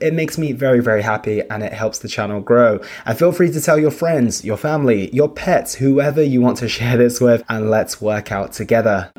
It makes me very, very happy and it helps the channel grow. And feel free to tell your friends, your family, your pets, whoever you want to share this with, and let's work out together.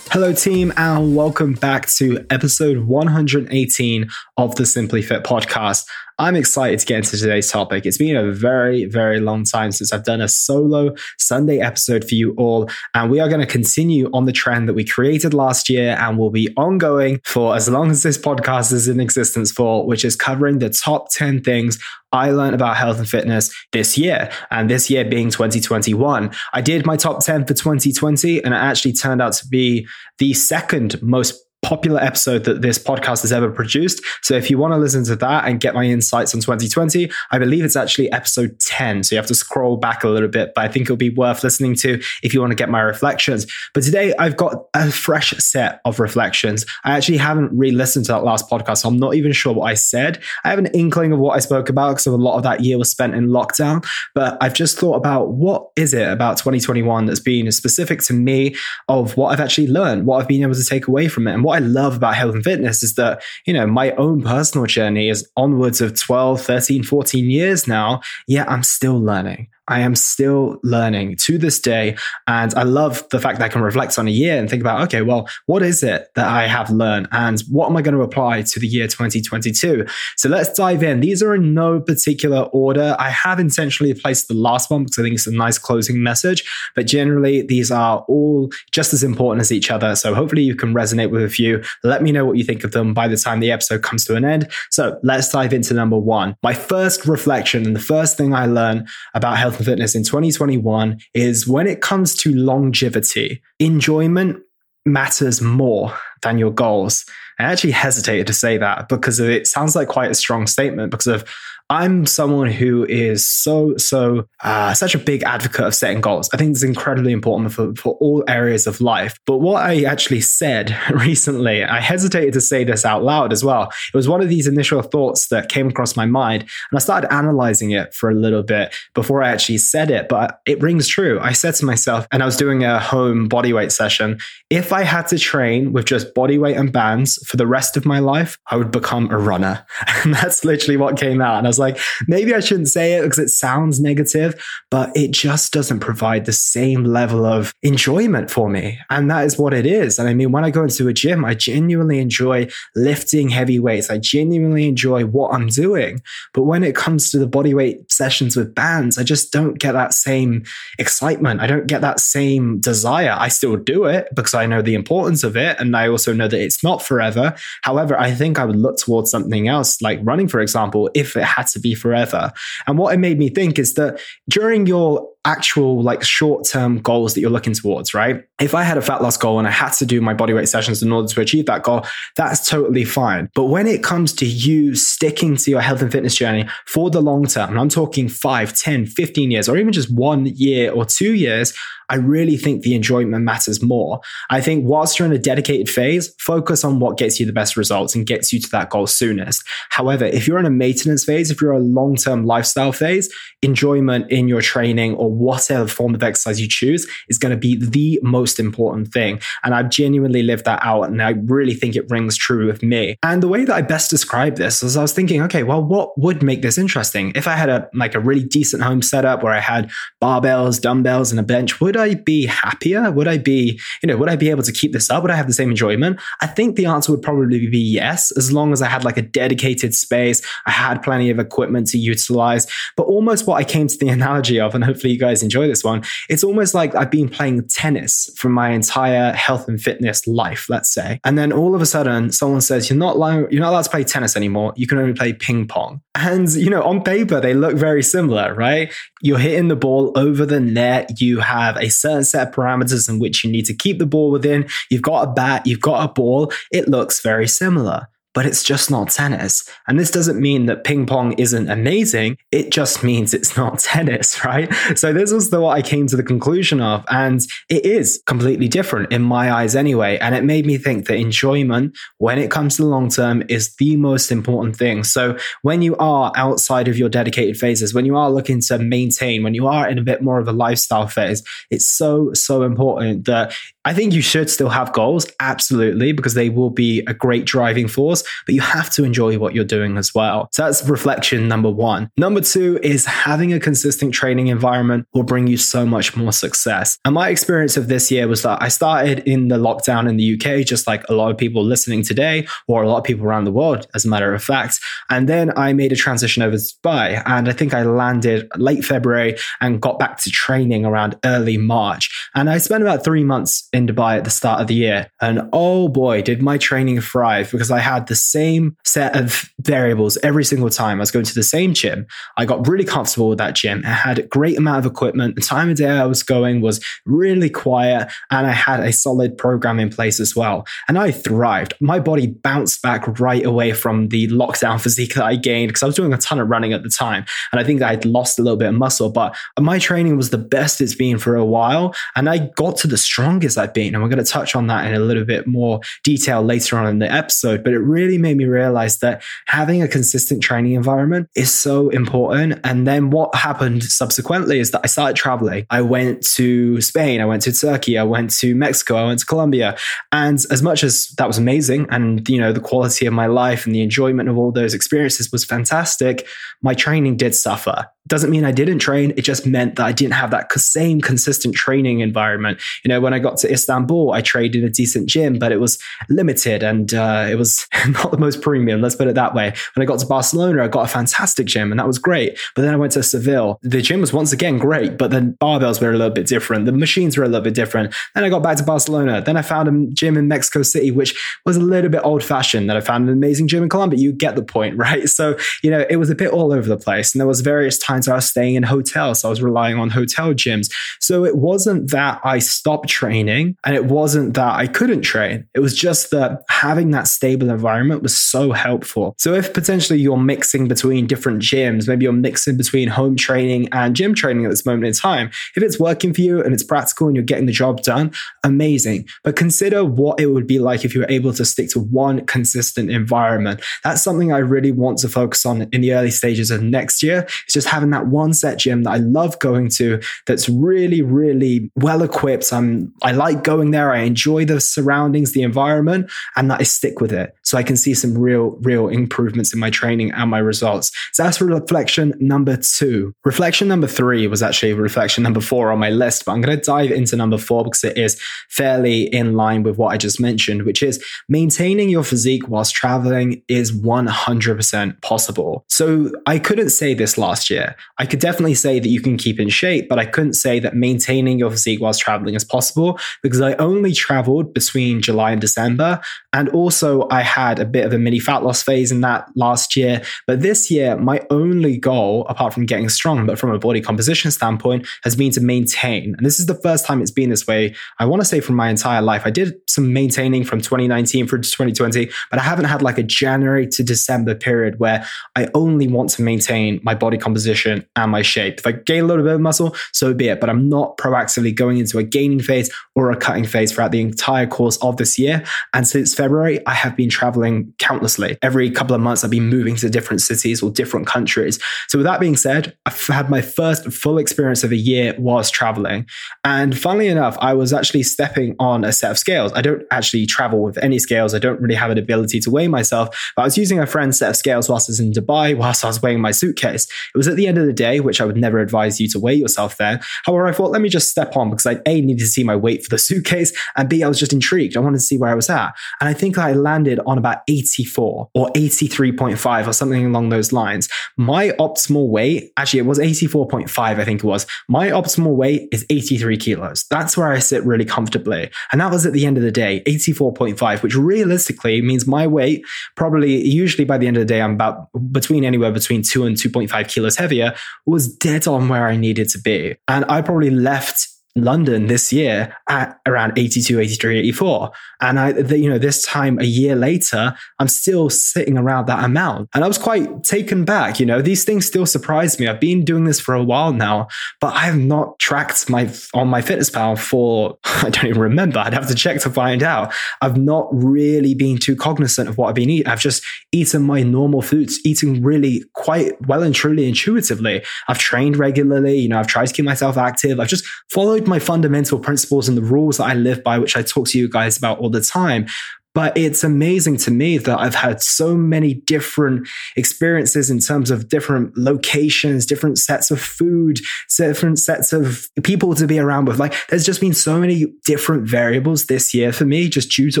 Hello, team, and welcome back to episode 118 of the Simply Fit podcast. I'm excited to get into today's topic. It's been a very, very long time since I've done a solo Sunday episode for you all. And we are going to continue on the trend that we created last year and will be ongoing for as long as this podcast is in existence for, which is covering the top 10 things I learned about health and fitness this year. And this year being 2021. I did my top 10 for 2020 and it actually turned out to be the second most popular episode that this podcast has ever produced. So if you want to listen to that and get my insights on 2020, I believe it's actually episode 10. So you have to scroll back a little bit, but I think it'll be worth listening to if you want to get my reflections. But today I've got a fresh set of reflections. I actually haven't re listened to that last podcast, so I'm not even sure what I said. I have an inkling of what I spoke about because a lot of that year was spent in lockdown, but I've just thought about what is it about 2021 that's been specific to me of what I've actually learned, what I've been able to take away from it, and what I love about health and fitness is that, you know, my own personal journey is onwards of 12, 13, 14 years now, yet I'm still learning. I am still learning to this day. And I love the fact that I can reflect on a year and think about, okay, well, what is it that I have learned and what am I going to apply to the year 2022? So let's dive in. These are in no particular order. I have intentionally placed the last one because I think it's a nice closing message, but generally these are all just as important as each other. So hopefully you can resonate with a few. Let me know what you think of them by the time the episode comes to an end. So let's dive into number one. My first reflection and the first thing I learned about health and fitness in 2021 is when it comes to longevity, enjoyment matters more than your goals. I actually hesitated to say that because it sounds like quite a strong statement because of I'm someone who is so, so, uh, such a big advocate of setting goals. I think it's incredibly important for, for all areas of life. But what I actually said recently, I hesitated to say this out loud as well. It was one of these initial thoughts that came across my mind. And I started analyzing it for a little bit before I actually said it. But it rings true. I said to myself, and I was doing a home bodyweight session, if I had to train with just bodyweight and bands for the rest of my life, I would become a runner. And that's literally what came out. And I was like, maybe I shouldn't say it because it sounds negative, but it just doesn't provide the same level of enjoyment for me. And that is what it is. And I mean, when I go into a gym, I genuinely enjoy lifting heavy weights. I genuinely enjoy what I'm doing. But when it comes to the body weight sessions with bands, I just don't get that same excitement. I don't get that same desire. I still do it because I know the importance of it. And I also know that it's not forever. However, I think I would look towards something else, like running, for example, if it had to be forever. And what it made me think is that during your actual like short term goals that you're looking towards, right? If I had a fat loss goal and I had to do my bodyweight sessions in order to achieve that goal, that's totally fine. But when it comes to you sticking to your health and fitness journey for the long term, and I'm talking 5, 10, 15 years, or even just one year or two years, I really think the enjoyment matters more. I think whilst you're in a dedicated phase, focus on what gets you the best results and gets you to that goal soonest. However, if you're in a maintenance phase, if you're a long term lifestyle phase, enjoyment in your training or whatever form of exercise you choose is going to be the most important thing. And I've genuinely lived that out. And I really think it rings true with me. And the way that I best describe this is I was thinking, okay, well, what would make this interesting? If I had a like a really decent home setup where I had barbells, dumbbells, and a bench, would I be happier? Would I be, you know, would I be able to keep this up? Would I have the same enjoyment? I think the answer would probably be yes, as long as I had like a dedicated space, I had plenty of equipment to utilize. But almost what I came to the analogy of, and hopefully you guys enjoy this one, it's almost like I've been playing tennis for my entire health and fitness life, let's say. And then all of a sudden, someone says, You're not allowed, you're not allowed to play tennis anymore. You can only play ping pong. And, you know, on paper, they look very similar, right? You're hitting the ball over the net. You have a certain set of parameters in which you need to keep the ball within. You've got a bat, you've got a ball. It looks very similar but it's just not tennis. And this doesn't mean that ping pong isn't amazing. It just means it's not tennis, right? So this was the what I came to the conclusion of. And it is completely different in my eyes anyway. And it made me think that enjoyment when it comes to the long term is the most important thing. So when you are outside of your dedicated phases, when you are looking to maintain, when you are in a bit more of a lifestyle phase, it's so, so important that I think you should still have goals, absolutely, because they will be a great driving force, but you have to enjoy what you're doing as well. So that's reflection number one. Number two is having a consistent training environment will bring you so much more success. And my experience of this year was that I started in the lockdown in the UK, just like a lot of people listening today, or a lot of people around the world, as a matter of fact. And then I made a transition over to Dubai. And I think I landed late February and got back to training around early March. And I spent about three months in Dubai at the start of the year. And oh boy, did my training thrive because I had the same set of variables every single time. I was going to the same gym. I got really comfortable with that gym. I had a great amount of equipment. The time of day I was going was really quiet and I had a solid program in place as well. And I thrived. My body bounced back right away from the lockdown physique that I gained because I was doing a ton of running at the time. And I think I'd lost a little bit of muscle, but my training was the best it's been for a while. And I got to the strongest I've been. And we're going to touch on that in a little bit more detail later on in the episode. But it really made me realize that having a consistent training environment is so important. And then what happened subsequently is that I started traveling. I went to Spain, I went to Turkey, I went to Mexico, I went to Colombia. And as much as that was amazing and, you know, the quality of my life and the enjoyment of all those experiences was fantastic, my training did suffer. Doesn't mean I didn't train. It just meant that I didn't have that same consistent training environment. You know, when I got to Istanbul, I trained in a decent gym, but it was limited and uh, it was not the most premium. Let's put it that way. When I got to Barcelona, I got a fantastic gym and that was great. But then I went to Seville. The gym was once again great, but the barbells were a little bit different. The machines were a little bit different. Then I got back to Barcelona. Then I found a gym in Mexico City, which was a little bit old fashioned. Then I found an amazing gym in Colombia. You get the point, right? So, you know, it was a bit all over the place. And there was various times I was staying in hotels. I was relying on hotel gyms. So it wasn't that I stopped training and it wasn't that I couldn't train. It was just that having that stable environment was so helpful. So if potentially you're mixing between different gyms, maybe you're mixing between home training and gym training at this moment in time, if it's working for you and it's practical and you're getting the job done, amazing. But consider what it would be like if you were able to stick to one consistent environment. That's something I really want to focus on in the early stages of next year. It's just having that one set gym that I love going to that's really, really well equipped. I'm, I like going there. I enjoy the surroundings, the environment, and that I stick with it. So I can see some real, real improvements in my training and my results. So that's reflection number two. Reflection number three was actually reflection number four on my list, but I'm going to dive into number four because it is fairly in line with what I just mentioned, which is maintaining your physique whilst traveling is 100% possible. So I couldn't say this last year. I could definitely say that you can keep in shape, but I couldn't say that maintaining your physique whilst traveling is possible because I only traveled between July and December. And also, I had a bit of a mini fat loss phase in that last year. But this year, my only goal, apart from getting strong, but from a body composition standpoint, has been to maintain. And this is the first time it's been this way. I want to say from my entire life. I did some maintaining from 2019 through to 2020, but I haven't had like a January to December period where I only want to maintain my body composition and my shape. If I gain a little bit of muscle, so be it. But I'm not proactively going into a gaining phase or a cutting phase throughout the entire course of this year. And since February, I have been traveling countlessly. Every couple of months, I've been moving to different cities or different countries. So with that being said, I've had my first full experience of a year whilst traveling. And funnily enough, I was actually stepping on a set of scales. I don't actually travel with any scales. I don't really have an ability to weigh myself, but I was using a friend's set of scales whilst I was in Dubai, whilst I was weighing my suitcase. It was at the end of the day, which I would never advise you to weigh yourself there. However, I thought, let me just step on because I A, needed to see my weight for the suitcase, and B, I was just intrigued. I wanted to see where I was at. And I think I landed on about 84 or 83.5 or something along those lines. My optimal weight, actually, it was 84.5, I think it was. My optimal weight is 83 kilos. That's where I sit really comfortably. And that was at the end of the day, 84.5, which realistically means my weight probably usually by the end of the day, I'm about between anywhere between two and 2.5 kilos heavier was dead on where I needed to be. And I probably left London this year at around 82, 83, 84. And I, the, you know, this time a year later, I'm still sitting around that amount. And I was quite taken back. You know, these things still surprise me. I've been doing this for a while now, but I have not tracked my, on MyFitnessPal for, I don't even remember. I'd have to check to find out. I've not really been too cognizant of what I've been eating. I've just eaten my normal foods, eating really quite well and truly intuitively. I've trained regularly. You know, I've tried to keep myself active. I've just followed my fundamental principles and the rules that I live by, which I talk to you guys about all the time. But it's amazing to me that I've had so many different experiences in terms of different locations, different sets of food, different sets of people to be around with. Like, there's just been so many different variables this year for me, just due to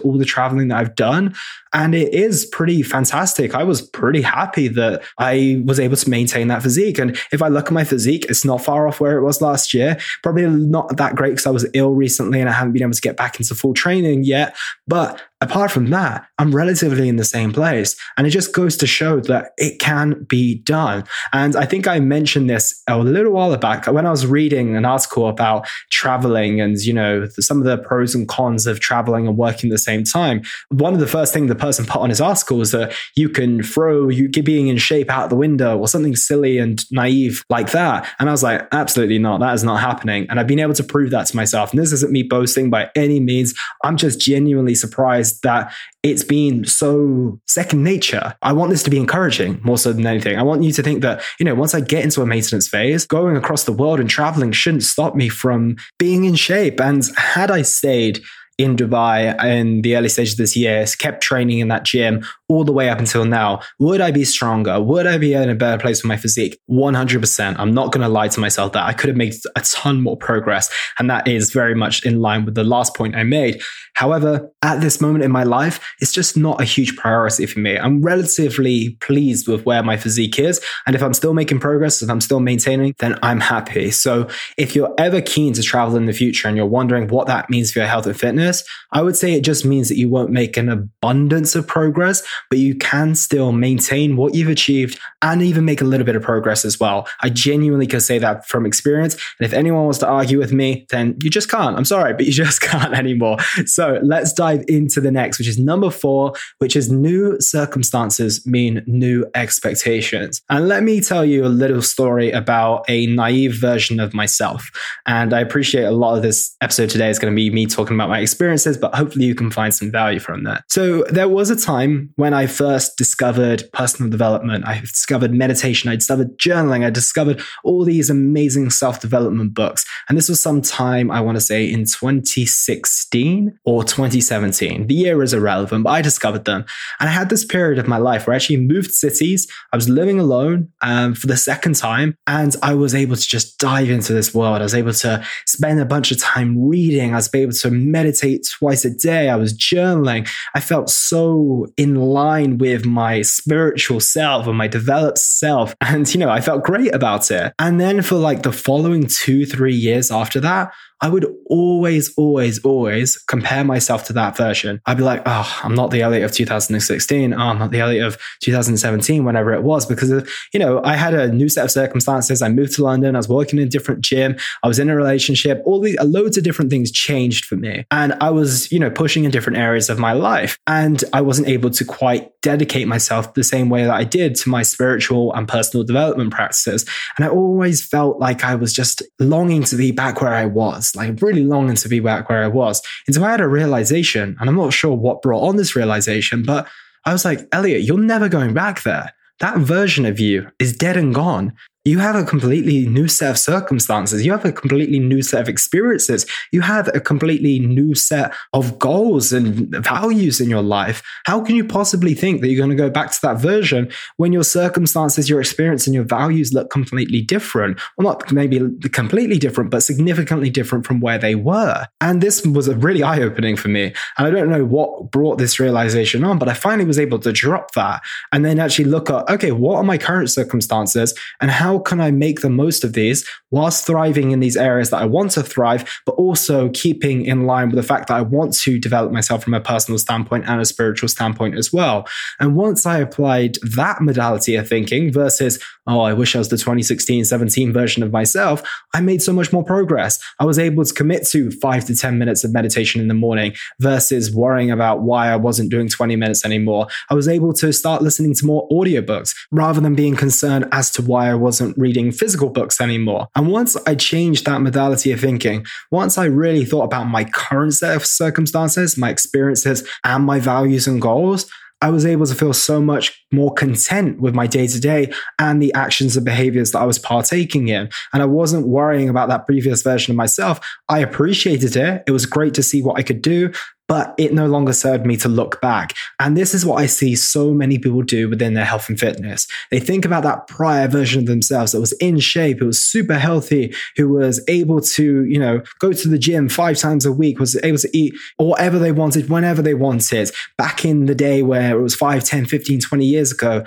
all the traveling that I've done. And it is pretty fantastic. I was pretty happy that I was able to maintain that physique. And if I look at my physique, it's not far off where it was last year. Probably not that great because I was ill recently and I haven't been able to get back into full training yet. But apart from that, I'm relatively in the same place. And it just goes to show that it can be done. And I think I mentioned this a little while back when I was reading an article about traveling and, you know, some of the pros and cons of traveling and working at the same time. One of the first things the person put on his article was that you can throw you being in shape out the window or something silly and naive like that. And I was like, absolutely not. That is not happening. And I've been able to prove that to myself. And this isn't me boasting by any means. I'm just genuinely surprised that it's been so second nature. I want this to be encouraging more so than anything. I want you to think that, you know, once I get into a maintenance phase, going across the world and traveling shouldn't stop me from being in shape. And had I stayed in Dubai in the early stages of this year, kept training in that gym all the way up until now, would I be stronger? Would I be in a better place with my physique? 100%. I'm not going to lie to myself that I could have made a ton more progress. And that is very much in line with the last point I made. However, at this moment in my life, it's just not a huge priority for me. I'm relatively pleased with where my physique is. And if I'm still making progress, if I'm still maintaining, then I'm happy. So if you're ever keen to travel in the future and you're wondering what that means for your health and fitness, I would say it just means that you won't make an abundance of progress, but you can still maintain what you've achieved and even make a little bit of progress as well. I genuinely can say that from experience. And if anyone wants to argue with me, then you just can't. I'm sorry, but you just can't anymore. So let's dive into the next, which is number four, which is new circumstances mean new expectations. And let me tell you a little story about a naive version of myself. And I appreciate a lot of this episode today is going to be me talking about my experiences, but hopefully you can find some value from that. So there was a time when I first discovered personal development. I discovered meditation. I discovered journaling. I discovered all these amazing self development books. And this was some time, I want to say in 2016 or 2017. The year is irrelevant, but I discovered them. And I had this period of my life where I actually moved cities. I was living alone um, for the second time. And I was able to just dive into this world. I was able to spend a bunch of time reading. I was able to meditate meditate twice a day. I was journaling. I felt so in line with my spiritual self and my developed self. And, you know, I felt great about it. And then for like the following two, three years after that, I would always, always, always compare myself to that version. I'd be like, oh, I'm not the Elliot of 2016. Oh, I'm not the Elliot of 2017, whenever it was, because, of, you know, I had a new set of circumstances. I moved to London. I was working in a different gym. I was in a relationship. All these, uh, loads of different things changed for me. And I was, you know, pushing in different areas of my life. And I wasn't able to quite dedicate myself the same way that I did to my spiritual and personal development practices. And I always felt like I was just longing to be back where I was, like really longing to be back where I was. And so I had a realization, and I'm not sure what brought on this realization, but I was like, Elliot, you're never going back there. That version of you is dead and gone you have a completely new set of circumstances. You have a completely new set of experiences. You have a completely new set of goals and values in your life. How can you possibly think that you're going to go back to that version when your circumstances, your experience, and your values look completely different? Well, not maybe completely different, but significantly different from where they were. And this was a really eye opening for me. And I don't know what brought this realization on, but I finally was able to drop that and then actually look at, okay, what are my current circumstances and how how can I make the most of these whilst thriving in these areas that I want to thrive, but also keeping in line with the fact that I want to develop myself from a personal standpoint and a spiritual standpoint as well. And once I applied that modality of thinking versus, oh, I wish I was the 2016 17 version of myself, I made so much more progress. I was able to commit to five to 10 minutes of meditation in the morning versus worrying about why I wasn't doing 20 minutes anymore. I was able to start listening to more audiobooks rather than being concerned as to why I wasn't wasn't reading physical books anymore. And once I changed that modality of thinking, once I really thought about my current set of circumstances, my experiences, and my values and goals, I was able to feel so much more content with my day to day and the actions and behaviors that I was partaking in. And I wasn't worrying about that previous version of myself. I appreciated it. It was great to see what I could do, but it no longer served me to look back. And this is what I see so many people do within their health and fitness. They think about that prior version of themselves that was in shape, who was super healthy, who was able to, you know, go to the gym five times a week, was able to eat whatever they wanted, whenever they wanted, back in the day where it was 5, 10, 15, 20 years ago.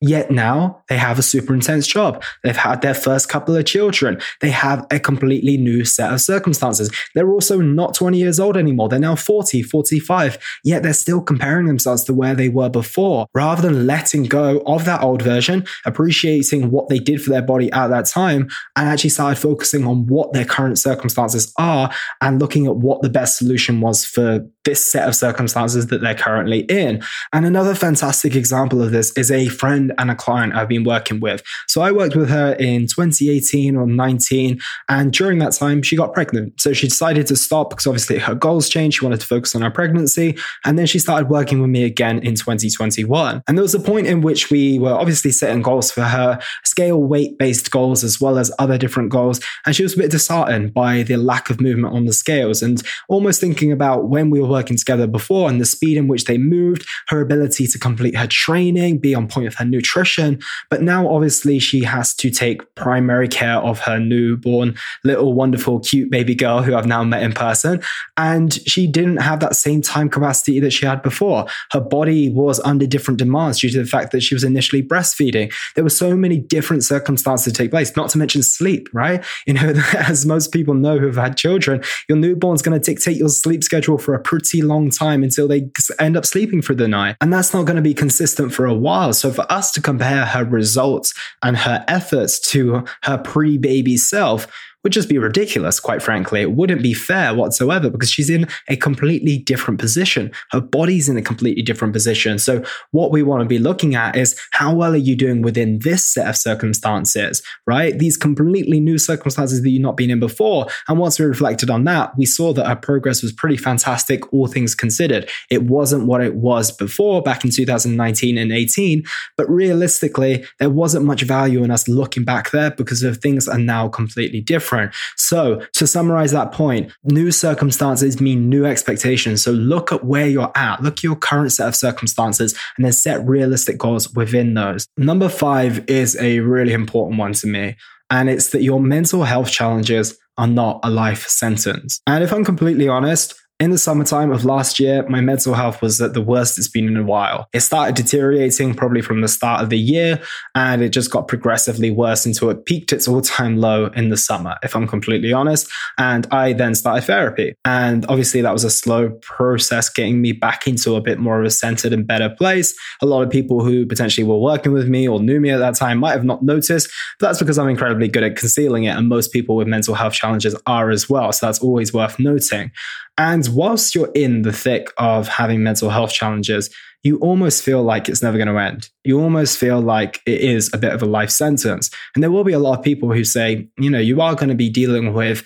Yet now they have a super intense job. They've had their first couple of children. They have a completely new set of circumstances. They're also not 20 years old anymore. They're now 40, 45, yet they're still comparing themselves to where they were before. Rather than letting go of that old version, appreciating what they did for their body at that time, and actually started focusing on what their current circumstances are and looking at what the best solution was for this set of circumstances that they're currently in. And another fantastic example of this is a friend and a client I've been working with. So I worked with her in 2018 or 19, and during that time, she got pregnant. So she decided to stop because obviously her goals changed. She wanted to focus on her pregnancy. And then she started working with me again in 2021. And there was a point in which we were obviously setting goals for her, scale weight based goals, as well as other different goals. And she was a bit disheartened by the lack of movement on the scales and almost thinking about when we were working together before and the speed in which they moved, her ability to complete her training, be on point with her nutrition. But now, obviously, she has to take primary care of her newborn, little, wonderful, cute baby girl who I've now met in person. And she didn't have that same time capacity that she had before. Her body was under different demands due to the fact that she was initially breastfeeding. There were so many different circumstances to take place, not to mention sleep, right? You know, as most people know who've had children, your newborn's going to dictate your sleep schedule for a pretty long time until they end up sleeping for the night. And that's not going to be consistent for a while. So for to compare her results and her efforts to her pre baby self, would just be ridiculous, quite frankly. It wouldn't be fair whatsoever because she's in a completely different position. Her body's in a completely different position. So, what we want to be looking at is how well are you doing within this set of circumstances, right? These completely new circumstances that you've not been in before. And once we reflected on that, we saw that her progress was pretty fantastic, all things considered. It wasn't what it was before back in 2019 and 18, but realistically, there wasn't much value in us looking back there because of things are now completely different different. So, to summarize that point, new circumstances mean new expectations. So, look at where you're at, look at your current set of circumstances, and then set realistic goals within those. Number five is a really important one to me, and it's that your mental health challenges are not a life sentence. And if I'm completely honest, in the summertime of last year, my mental health was at the worst it's been in a while. It started deteriorating probably from the start of the year, and it just got progressively worse until it peaked its all time low in the summer, if I'm completely honest. And I then started therapy. And obviously, that was a slow process getting me back into a bit more of a centered and better place. A lot of people who potentially were working with me or knew me at that time might have not noticed, but that's because I'm incredibly good at concealing it. And most people with mental health challenges are as well. So that's always worth noting. And whilst you're in the thick of having mental health challenges, you almost feel like it's never going to end. You almost feel like it is a bit of a life sentence. And there will be a lot of people who say, you know, you are going to be dealing with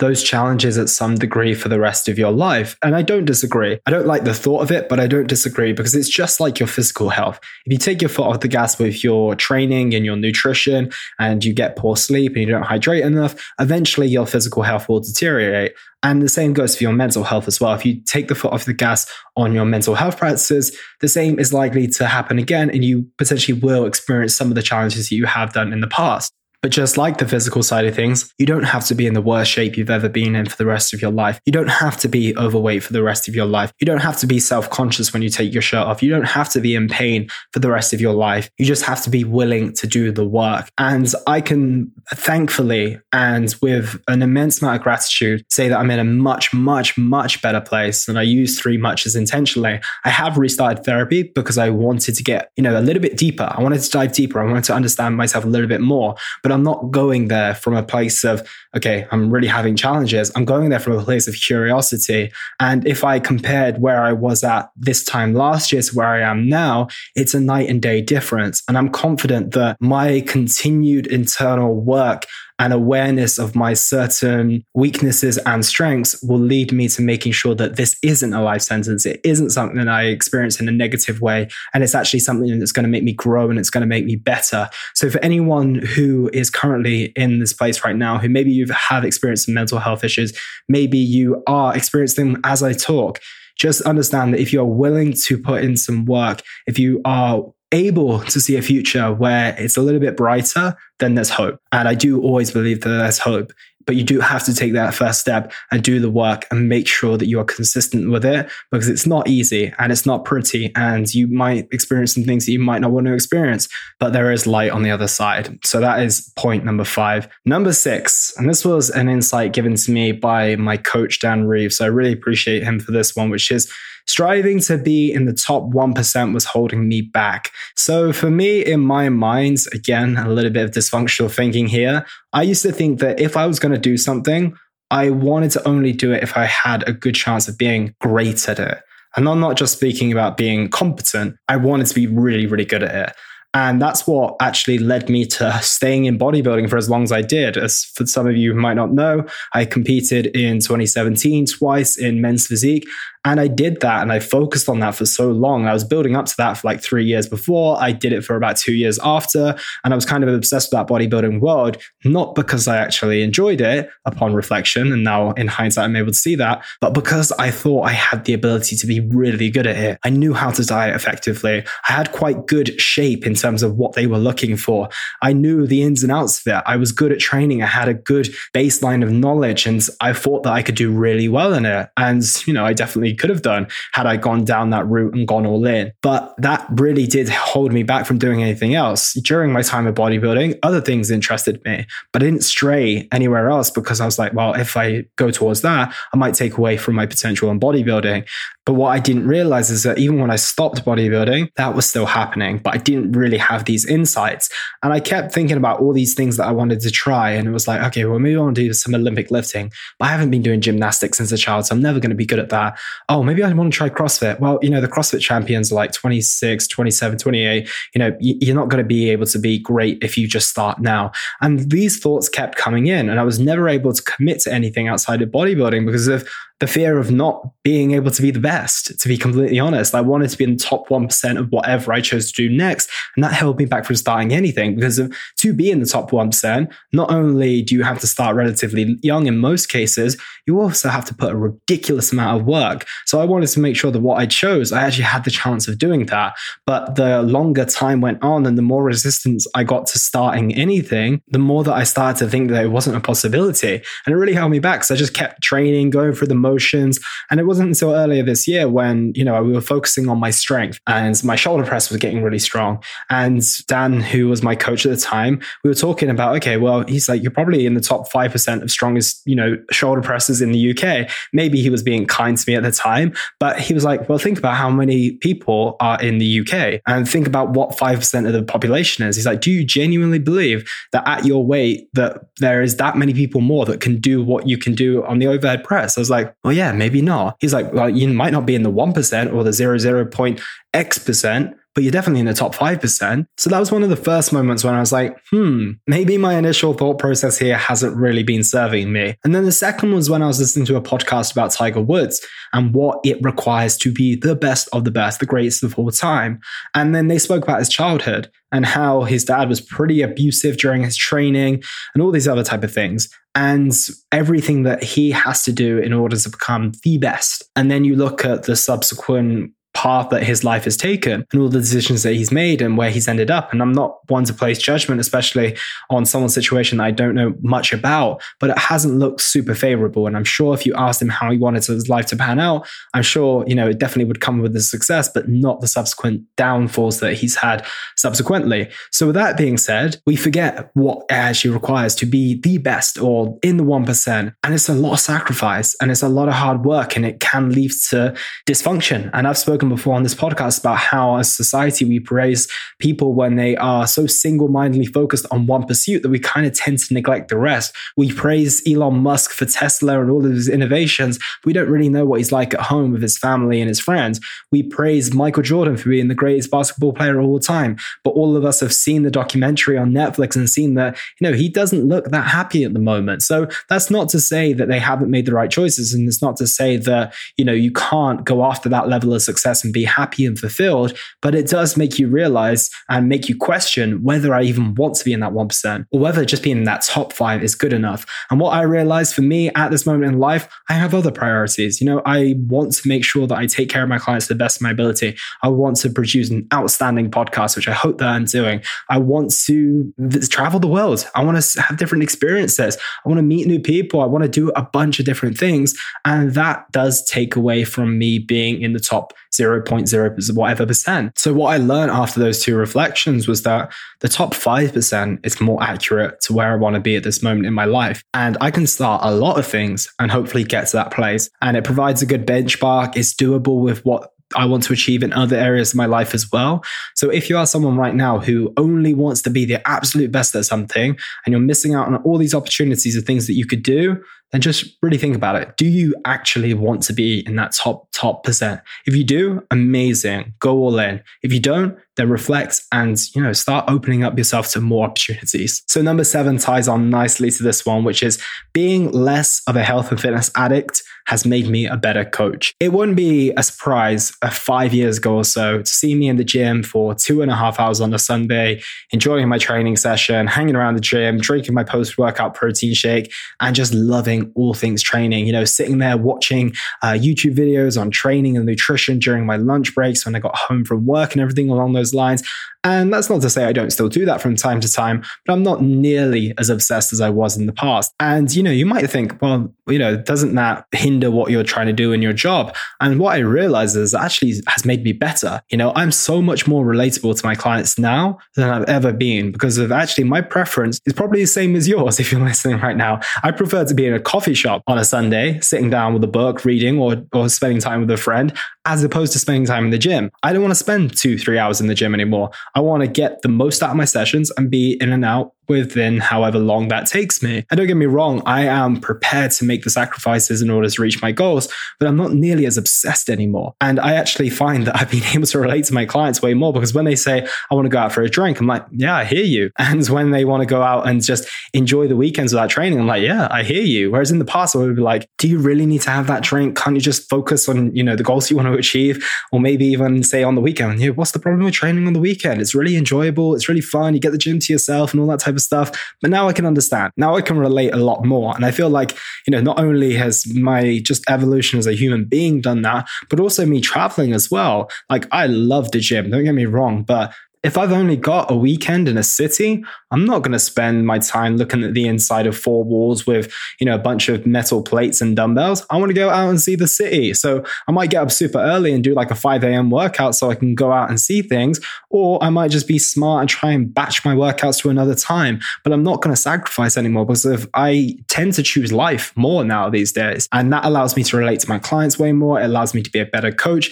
those challenges at some degree for the rest of your life. And I don't disagree. I don't like the thought of it, but I don't disagree because it's just like your physical health. If you take your foot off the gas with your training and your nutrition and you get poor sleep and you don't hydrate enough, eventually your physical health will deteriorate. And the same goes for your mental health as well. If you take the foot off the gas on your mental health practices, the same is likely to happen again, and you potentially will experience some of the challenges that you have done in the past. But just like the physical side of things, you don't have to be in the worst shape you've ever been in for the rest of your life. You don't have to be overweight for the rest of your life. You don't have to be self conscious when you take your shirt off. You don't have to be in pain for the rest of your life. You just have to be willing to do the work. And I can thankfully and with an immense amount of gratitude say that I'm in a much, much, much better place. And I use three muches intentionally. I have restarted therapy because I wanted to get, you know, a little bit deeper. I wanted to dive deeper. I wanted to understand myself a little bit more. But but I'm not going there from a place of, okay, I'm really having challenges. I'm going there from a place of curiosity. And if I compared where I was at this time last year to where I am now, it's a night and day difference. And I'm confident that my continued internal work and awareness of my certain weaknesses and strengths will lead me to making sure that this isn't a life sentence. It isn't something that I experience in a negative way. And it's actually something that's going to make me grow and it's going to make me better. So for anyone who is currently in this place right now, who maybe you have experienced some mental health issues, maybe you are experiencing them as I talk, just understand that if you're willing to put in some work, if you are able to see a future where it's a little bit brighter, then there's hope. And I do always believe that there's hope. But you do have to take that first step and do the work and make sure that you are consistent with it because it's not easy and it's not pretty. And you might experience some things that you might not want to experience, but there is light on the other side. So that is point number five. Number six, and this was an insight given to me by my coach, Dan Reeves. So I really appreciate him for this one, which is Striving to be in the top 1% was holding me back. So for me, in my mind, again, a little bit of dysfunctional thinking here, I used to think that if I was going to do something, I wanted to only do it if I had a good chance of being great at it. And I'm not just speaking about being competent. I wanted to be really, really good at it. And that's what actually led me to staying in bodybuilding for as long as I did. As for some of you might not know, I competed in 2017 twice in men's physique. And I did that and I focused on that for so long. I was building up to that for like three years before. I did it for about two years after. And I was kind of obsessed with that bodybuilding world, not because I actually enjoyed it upon reflection. And now in hindsight, I'm able to see that, but because I thought I had the ability to be really good at it. I knew how to diet effectively. I had quite good shape in terms of what they were looking for. I knew the ins and outs of it. I was good at training. I had a good baseline of knowledge and I thought that I could do really well in it. And, you know, I definitely could have done had I gone down that route and gone all in. But that really did hold me back from doing anything else. During my time of bodybuilding, other things interested me, but I didn't stray anywhere else because I was like, well, if I go towards that, I might take away from my potential in bodybuilding. But what I didn't realize is that even when I stopped bodybuilding, that was still happening, but I didn't really have these insights. And I kept thinking about all these things that I wanted to try. And it was like, okay, well, maybe I want to do some Olympic lifting, but I haven't been doing gymnastics since a child. So I'm never going to be good at that. Oh, maybe I want to try CrossFit. Well, you know, the CrossFit champions are like 26, 27, 28. You know, you're not going to be able to be great if you just start now. And these thoughts kept coming in. And I was never able to commit to anything outside of bodybuilding because of the fear of not being able to be the best, to be completely honest. I wanted to be in the top 1% of whatever I chose to do next. And that held me back from starting anything because of to be in the top 1%, not only do you have to start relatively young in most cases, you also have to put a ridiculous amount of work. So I wanted to make sure that what I chose, I actually had the chance of doing that. But the longer time went on and the more resistance I got to starting anything, the more that I started to think that it wasn't a possibility. And it really held me back. So I just kept training, going through the motions. And it wasn't until earlier this year when, you know, we were focusing on my strength and my shoulder press was getting really strong. And Dan, who was my coach at the time, we were talking about, okay, well, he's like, you're probably in the top 5% of strongest, you know, shoulder presses in the UK. Maybe he was being kind to me at the time, but he was like, well, think about how many people are in the UK and think about what 5% of the population is. He's like, do you genuinely believe that at your weight that there is that many people more that can do what you can do on the overhead press? I was like, well, yeah, maybe not. He's like, well, you might not be in the 1% or the 00.x percent, but you're definitely in the top 5%. So that was one of the first moments when I was like, hmm, maybe my initial thought process here hasn't really been serving me. And then the second was when I was listening to a podcast about Tiger Woods and what it requires to be the best of the best, the greatest of all time. And then they spoke about his childhood and how his dad was pretty abusive during his training and all these other type of things and everything that he has to do in order to become the best. And then you look at the subsequent path that his life has taken and all the decisions that he's made and where he's ended up. And I'm not one to place judgment, especially on someone's situation that I don't know much about, but it hasn't looked super favorable. And I'm sure if you asked him how he wanted his life to pan out, I'm sure, you know, it definitely would come with the success, but not the subsequent downfalls that he's had subsequently. So with that being said, we forget what it actually requires to be the best or in the 1%. And it's a lot of sacrifice and it's a lot of hard work and it can lead to dysfunction. And I've spoken spoken before on this podcast about how, as society, we praise people when they are so single mindedly focused on one pursuit that we kind of tend to neglect the rest. We praise Elon Musk for Tesla and all of his innovations. We don't really know what he's like at home with his family and his friends. We praise Michael Jordan for being the greatest basketball player of all time. But all of us have seen the documentary on Netflix and seen that, you know, he doesn't look that happy at the moment. So that's not to say that they haven't made the right choices. And it's not to say that, you know, you can't go after that level of success success and be happy and fulfilled. But it does make you realize and make you question whether I even want to be in that 1% or whether just being in that top five is good enough. And what I realized for me at this moment in life, I have other priorities. You know, I want to make sure that I take care of my clients to the best of my ability. I want to produce an outstanding podcast, which I hope that I'm doing. I want to travel the world. I want to have different experiences. I want to meet new people. I want to do a bunch of different things. And that does take away from me being in the top 0.0 whatever percent. So what I learned after those two reflections was that the top 5% is more accurate to where I want to be at this moment in my life. And I can start a lot of things and hopefully get to that place. And it provides a good benchmark. It's doable with what I want to achieve in other areas of my life as well. So if you are someone right now who only wants to be the absolute best at something and you're missing out on all these opportunities of things that you could do, then just really think about it. Do you actually want to be in that top, top percent? If you do, amazing. Go all in. If you don't, then reflect and, you know, start opening up yourself to more opportunities. So number seven ties on nicely to this one, which is being less of a health and fitness addict has made me a better coach. It wouldn't be a surprise uh, five years ago or so to see me in the gym for two and a half hours on a Sunday, enjoying my training session, hanging around the gym, drinking my post workout protein shake, and just loving all things training. You know, sitting there watching uh, YouTube videos on training and nutrition during my lunch breaks when I got home from work and everything along those lines. And that's not to say I don't still do that from time to time, but I'm not nearly as obsessed as I was in the past. And, you know, you might think, well, you know, doesn't that hinder what you're trying to do in your job? And what I realize is actually has made me better. You know, I'm so much more relatable to my clients now than I've ever been because of actually my preference is probably the same as yours if you're listening right now. I prefer to be in a coffee shop on a Sunday, sitting down with a book, reading, or, or spending time with a friend, as opposed to spending time in the gym. I don't want to spend two, three hours in the gym anymore. I want to get the most out of my sessions and be in and out within however long that takes me. And don't get me wrong, I am prepared to make the sacrifices in order to reach my goals, but I'm not nearly as obsessed anymore. And I actually find that I've been able to relate to my clients way more because when they say, I want to go out for a drink, I'm like, yeah, I hear you. And when they want to go out and just enjoy the weekends without training, I'm like, yeah, I hear you. Whereas in the past, I would be like, do you really need to have that drink? Can't you just focus on, you know, the goals you want to achieve? Or maybe even say on the weekend, yeah, what's the problem with training on the weekend? It's really enjoyable. It's really fun. You get the gym to yourself and all that type of of stuff. But now I can understand. Now I can relate a lot more. And I feel like, you know, not only has my just evolution as a human being done that, but also me traveling as well. Like I love the gym, don't get me wrong, but if I've only got a weekend in a city, I'm not going to spend my time looking at the inside of four walls with, you know, a bunch of metal plates and dumbbells. I want to go out and see the city. So I might get up super early and do like a 5 a.m. workout so I can go out and see things. Or I might just be smart and try and batch my workouts to another time. But I'm not going to sacrifice anymore because if I tend to choose life more now these days. And that allows me to relate to my clients way more. It allows me to be a better coach.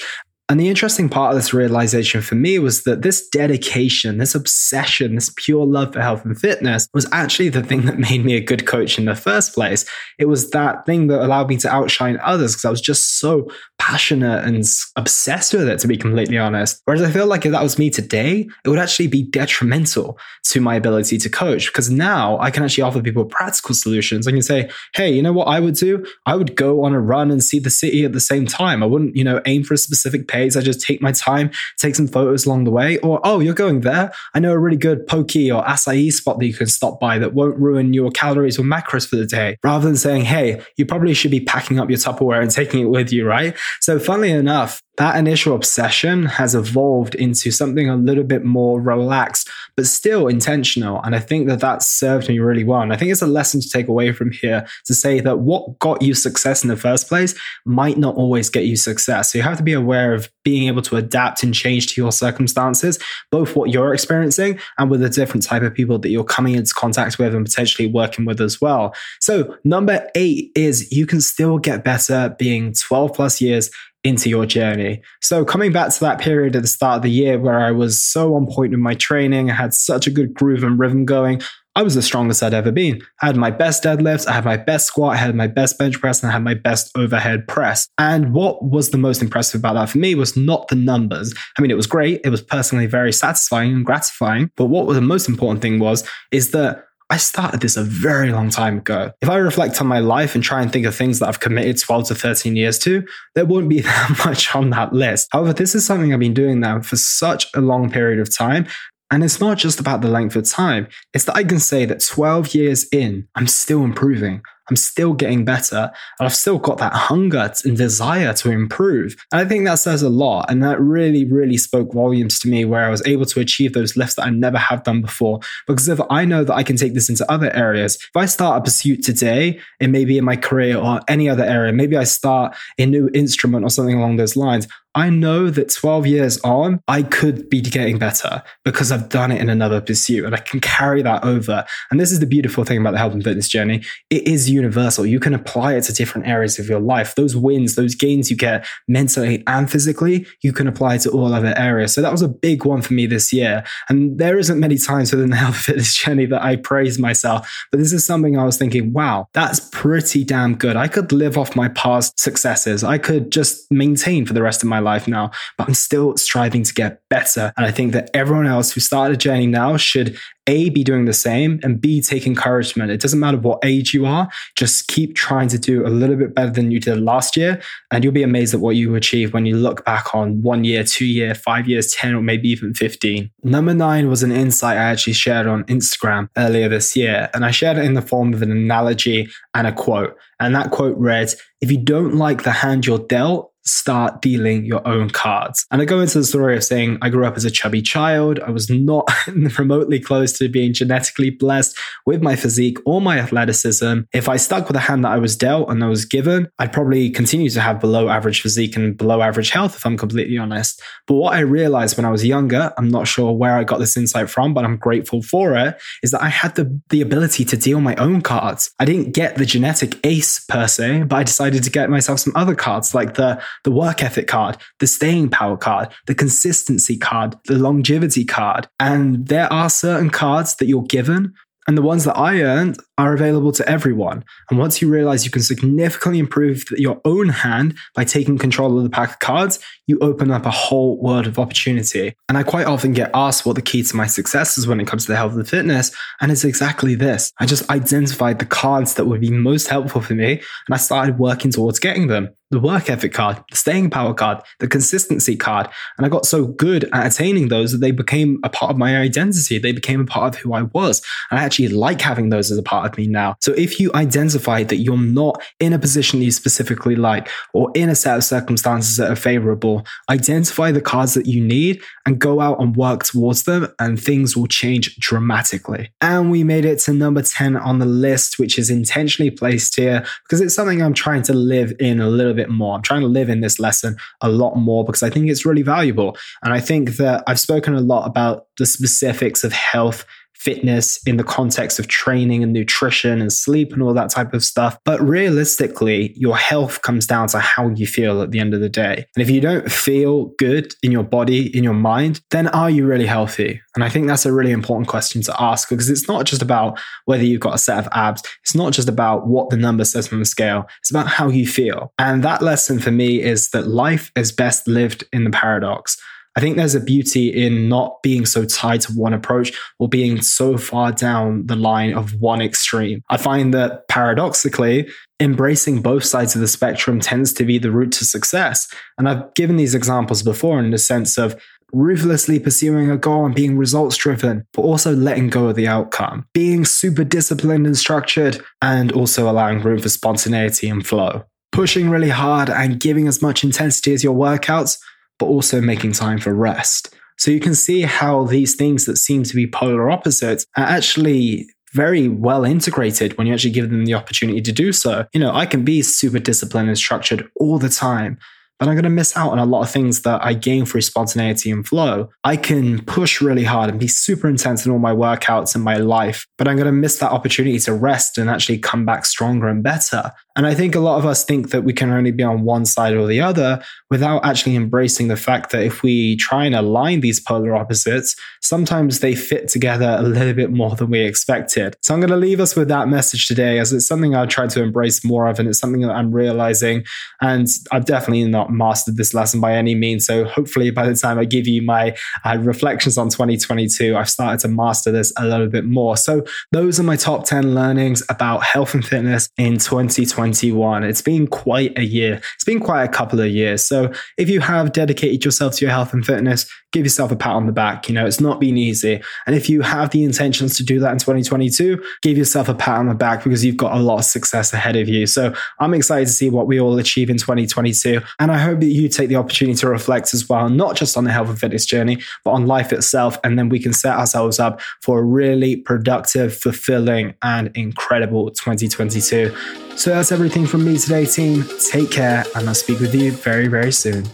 And the interesting part of this realization for me was that this dedication, this obsession, this pure love for health and fitness was actually the thing that made me a good coach in the first place. It was that thing that allowed me to outshine others because I was just so passionate and obsessed with it, to be completely honest. Whereas I feel like if that was me today, it would actually be detrimental to my ability to coach because now I can actually offer people practical solutions. I can say, hey, you know what I would do? I would go on a run and see the city at the same time. I wouldn't, you know, aim for a specific pace I just take my time, take some photos along the way. Or, oh, you're going there. I know a really good poke or acai spot that you can stop by that won't ruin your calories or macros for the day. Rather than saying, hey, you probably should be packing up your Tupperware and taking it with you, right? So, funnily enough, that initial obsession has evolved into something a little bit more relaxed, but still intentional. And I think that that served me really well. And I think it's a lesson to take away from here to say that what got you success in the first place might not always get you success. So you have to be aware of being able to adapt and change to your circumstances, both what you're experiencing and with the different type of people that you're coming into contact with and potentially working with as well. So number eight is you can still get better being 12 plus years into your journey. So, coming back to that period at the start of the year where I was so on point in my training, I had such a good groove and rhythm going. I was the strongest I'd ever been. I had my best deadlifts, I had my best squat, I had my best bench press, and I had my best overhead press. And what was the most impressive about that for me was not the numbers. I mean, it was great. It was personally very satisfying and gratifying. But what was the most important thing was, is that I started this a very long time ago. If I reflect on my life and try and think of things that I've committed 12 to 13 years to, there wouldn't be that much on that list. However, this is something I've been doing now for such a long period of time. And it's not just about the length of time, it's that I can say that 12 years in, I'm still improving. I'm still getting better and I've still got that hunger and desire to improve. And I think that says a lot. And that really, really spoke volumes to me where I was able to achieve those lifts that I never have done before. Because if I know that I can take this into other areas, if I start a pursuit today, it may be in my career or any other area, maybe I start a new instrument or something along those lines. I know that 12 years on, I could be getting better because I've done it in another pursuit and I can carry that over. And this is the beautiful thing about the health and fitness journey. It is universal. You can apply it to different areas of your life. Those wins, those gains you get mentally and physically, you can apply to all other areas. So that was a big one for me this year. And there isn't many times within the health and fitness journey that I praise myself, but this is something I was thinking, wow, that's pretty damn good. I could live off my past successes. I could just maintain for the rest of my life now, but I'm still striving to get better. And I think that everyone else who started a journey now should a, be doing the same, and B, take encouragement. It doesn't matter what age you are, just keep trying to do a little bit better than you did last year. And you'll be amazed at what you achieve when you look back on one year, two year, five years, 10, or maybe even 15. Number nine was an insight I actually shared on Instagram earlier this year. And I shared it in the form of an analogy and a quote. And that quote read, If you don't like the hand you're dealt, start dealing your own cards. And I go into the story of saying I grew up as a chubby child. I was not remotely close to being genetically blessed with my physique or my athleticism. If I stuck with the hand that I was dealt and I was given, I'd probably continue to have below average physique and below average health, if I'm completely honest. But what I realized when I was younger, I'm not sure where I got this insight from, but I'm grateful for it, is that I had the, the ability to deal my own cards. I didn't get the genetic ace per se, but I decided to get myself some other cards like the the work ethic card, the staying power card, the consistency card, the longevity card. And there are certain cards that you're given and the ones that I earned are available to everyone. And once you realize you can significantly improve your own hand by taking control of the pack of cards, you open up a whole world of opportunity. And I quite often get asked what the key to my success is when it comes to the health and fitness. And it's exactly this. I just identified the cards that would be most helpful for me. And I started working towards getting them the work ethic card, the staying power card, the consistency card. And I got so good at attaining those that they became a part of my identity. They became a part of who I was. And I actually like having those as a part me now. So if you identify that you're not in a position you specifically like or in a set of circumstances that are favorable, identify the cards that you need and go out and work towards them and things will change dramatically. And we made it to number 10 on the list, which is intentionally placed here because it's something I'm trying to live in a little bit more. I'm trying to live in this lesson a lot more because I think it's really valuable. And I think that I've spoken a lot about the specifics of health fitness in the context of training and nutrition and sleep and all that type of stuff. But realistically, your health comes down to how you feel at the end of the day. And if you don't feel good in your body, in your mind, then are you really healthy? And I think that's a really important question to ask because it's not just about whether you've got a set of abs. It's not just about what the number says on the scale. It's about how you feel. And that lesson for me is that life is best lived in the paradox. I think there's a beauty in not being so tied to one approach or being so far down the line of one extreme. I find that paradoxically, embracing both sides of the spectrum tends to be the route to success. And I've given these examples before in the sense of ruthlessly pursuing a goal and being results driven, but also letting go of the outcome, being super disciplined and structured, and also allowing room for spontaneity and flow. Pushing really hard and giving as much intensity as your workouts, but also making time for rest. So you can see how these things that seem to be polar opposites are actually very well integrated when you actually give them the opportunity to do so. You know, I can be super disciplined and structured all the time, but I'm going to miss out on a lot of things that I gain through spontaneity and flow. I can push really hard and be super intense in all my workouts and my life, but I'm going to miss that opportunity to rest and actually come back stronger and better. And I think a lot of us think that we can only be on one side or the other without actually embracing the fact that if we try and align these polar opposites, sometimes they fit together a little bit more than we expected. So I'm going to leave us with that message today as it's something I've tried to embrace more of and it's something that I'm realizing. And I've definitely not mastered this lesson by any means. So hopefully by the time I give you my uh, reflections on 2022, I've started to master this a little bit more. So those are my top 10 learnings about health and fitness in 2020. 2021. It's been quite a year. It's been quite a couple of years. So if you have dedicated yourself to your health and fitness, give yourself a pat on the back. You know, it's not been easy. And if you have the intentions to do that in 2022, give yourself a pat on the back because you've got a lot of success ahead of you. So I'm excited to see what we all achieve in 2022. And I hope that you take the opportunity to reflect as well, not just on the health and fitness journey, but on life itself. And then we can set ourselves up for a really productive, fulfilling, and incredible 2022. So that's everything from me today, team. Take care, and I'll speak with you very, very soon.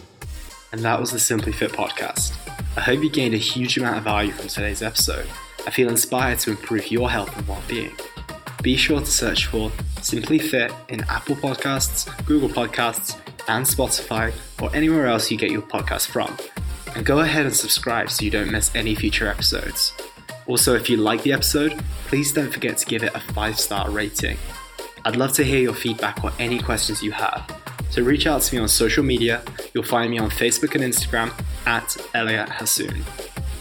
And that was the Simply Fit podcast. I hope you gained a huge amount of value from today's episode. I feel inspired to improve your health and well being. Be sure to search for Simply Fit in Apple Podcasts, Google Podcasts, and Spotify, or anywhere else you get your podcast from. And go ahead and subscribe so you don't miss any future episodes. Also, if you like the episode, please don't forget to give it a 5 star rating. I'd love to hear your feedback or any questions you have. So reach out to me on social media. You'll find me on Facebook and Instagram at Elliot Hasoon.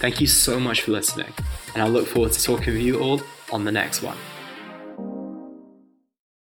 Thank you so much for listening, and I look forward to talking with you all on the next one.